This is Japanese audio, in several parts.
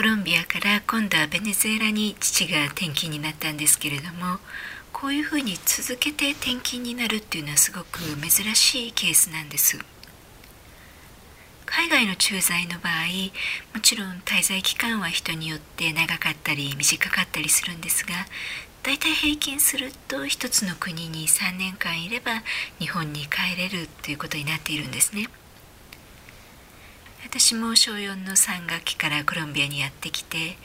コロンビアから今度はベネズエラに父が転勤になったんですけれどもこういうふうに続けて転勤になるっていうのはすごく珍しいケースなんです。海外の駐在の場合もちろん滞在期間は人によって長かったり短かったりするんですが大体平均すると一つの国に3年間いれば日本に帰れるということになっているんですね。私も小4の3学期からコロンビアにやってきて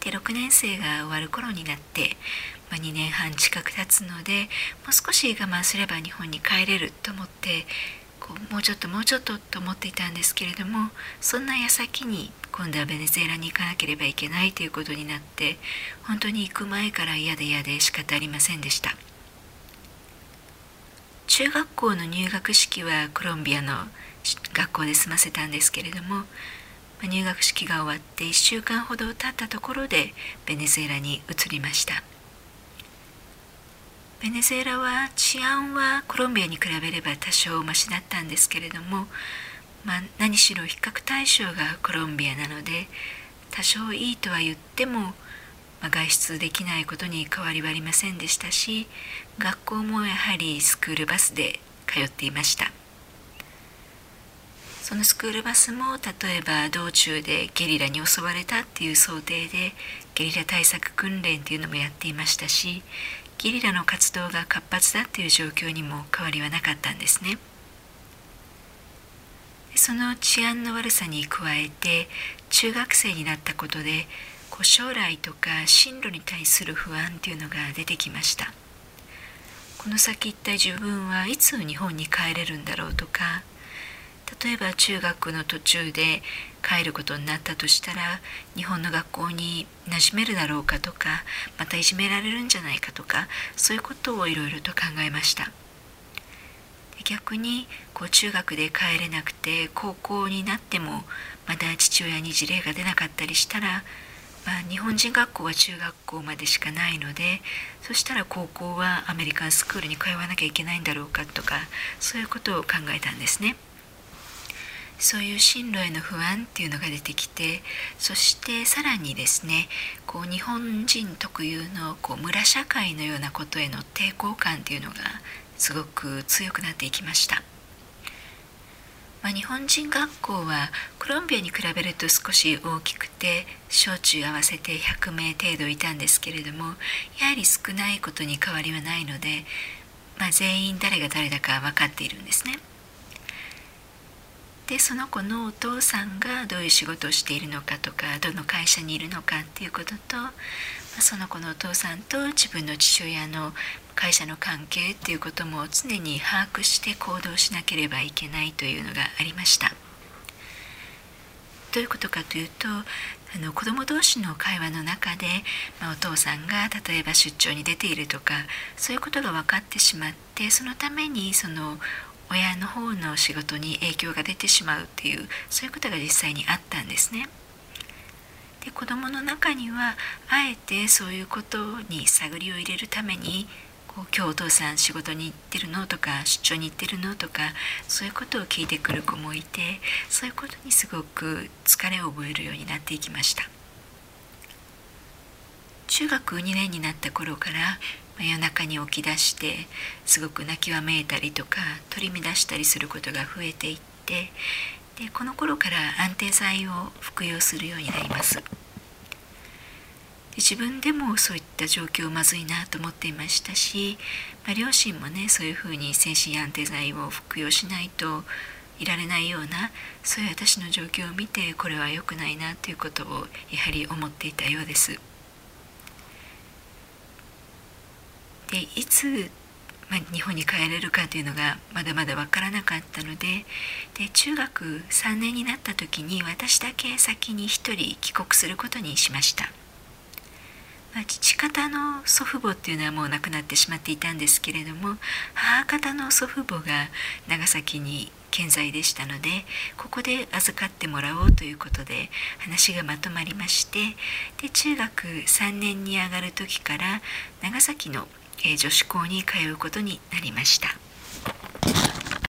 で6年生が終わる頃になって、まあ、2年半近く経つのでもう少し我慢すれば日本に帰れると思ってこうもうちょっともうちょっとと思っていたんですけれどもそんな矢先に今度はベネズエラに行かなければいけないということになって本当に行く前から嫌で嫌で仕方ありませんでした。中学校の入学式はコロンビアの学校で済ませたんですけれども入学式が終わって1週間ほど経ったところでベネズエラに移りました。ベネズエラは治安はコロンビアに比べれば多少マシだったんですけれども、まあ、何しろ比較対象がコロンビアなので多少いいとは言っても、ま、外出できないことに変わりはありませんでしたし学校もやはりスクールバスで通っていましたそのスクールバスも例えば道中でゲリラに襲われたっていう想定でゲリラ対策訓練っていうのもやっていましたしゲリラの活動が活発だっていう状況にも変わりはなかったんですね。その治安の悪さに加えて中学生になったことでこう将来とか進路に対する不安っていうのが出てきました。この先一体自分はいつ日本に帰れるんだろうとか。例えば中学の途中で帰ることになったとしたら日本の学校に馴染めるだろうかとかまたいじめられるんじゃないかとかそういうことをいろいろと考えました。逆にこう中学で帰れなくて高校になってもまだ父親に事例が出なかったりしたら、まあ、日本人学校は中学校までしかないのでそしたら高校はアメリカンスクールに通わなきゃいけないんだろうかとかそういうことを考えたんですね。そういう進路への不安っていうのが出てきてそしてさらにですねこう日本人特有のこう村社会のようなことへの抵抗感っていうのがすごく強くなっていきました。まあ、日本人学校はコロンビアに比べると少し大きくて小中合わせて100名程度いたんですけれどもやはり少ないことに変わりはないので、まあ、全員誰が誰だか分かっているんですね。でその子のお父さんがどういう仕事をしているのかとかどの会社にいるのかっていうことと、ま、その子のお父さんと自分の父親の会社の関係っていうことも常に把握して行動しなければいけないというのがありました。どういうことかというとあの子ども同士の会話の中で、まあ、お父さんが例えば出張に出ているとかそういうことが分かってしまってそのためにその親の方の仕事に影響が出てしまうっていうそういうことが実際にあったんですね。で子どもの中にはあえてそういうことに探りを入れるためにこう今日お父さん仕事に行ってるのとか出張に行ってるのとかそういうことを聞いてくる子もいてそういうことにすごく疲れを覚えるようになっていきました。中学2年になった頃から夜中に起き出してすごく泣きわめいたりとか取り乱したりすることが増えていってでこの頃から安定剤を服用するようになります自分でもそういった状況まずいなと思っていましたし、まあ、両親もねそういうふうに精神安定剤を服用しないといられないようなそういう私の状況を見てこれは良くないなということをやはり思っていたようです。でいつ、まあ、日本に帰れるかというのがまだまだ分からなかったのでで中学3年になった時に私だけ先に1人帰国することにしました。まあ、父方の祖父母っていうのはもう亡くなってしまっていたんですけれども母方の祖父母が長崎に健在でしたのでここで預かってもらおうということで話がまとまりましてで中学3年に上がる時から長崎の女子校に通うことになりました。